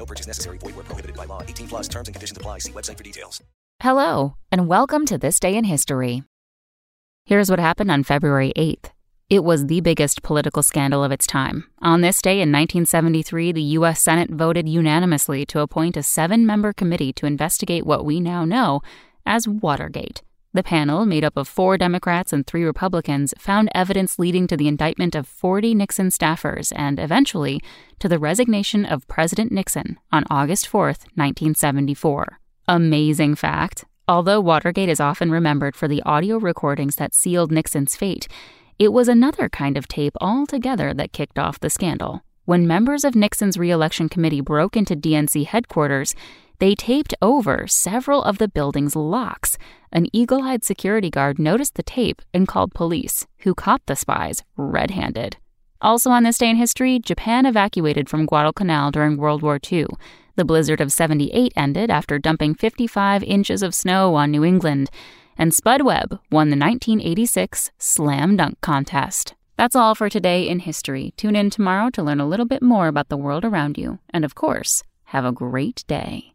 No purchase necessary. Void where prohibited by law. 18 plus terms and conditions apply. See website for details. Hello, and welcome to This Day in History. Here's what happened on February 8th. It was the biggest political scandal of its time. On this day in 1973, the U.S. Senate voted unanimously to appoint a seven member committee to investigate what we now know as Watergate. The panel, made up of four Democrats and three Republicans, found evidence leading to the indictment of 40 Nixon staffers and, eventually, to the resignation of President Nixon on August 4, 1974. Amazing fact although Watergate is often remembered for the audio recordings that sealed Nixon's fate, it was another kind of tape altogether that kicked off the scandal. When members of Nixon's reelection committee broke into DNC headquarters, they taped over several of the building's locks. An eagle eyed security guard noticed the tape and called police, who caught the spies red handed. Also on this day in history, Japan evacuated from Guadalcanal during World War II. The blizzard of 78 ended after dumping 55 inches of snow on New England. And Spud Webb won the 1986 Slam Dunk Contest. That's all for today in history. Tune in tomorrow to learn a little bit more about the world around you. And of course, have a great day.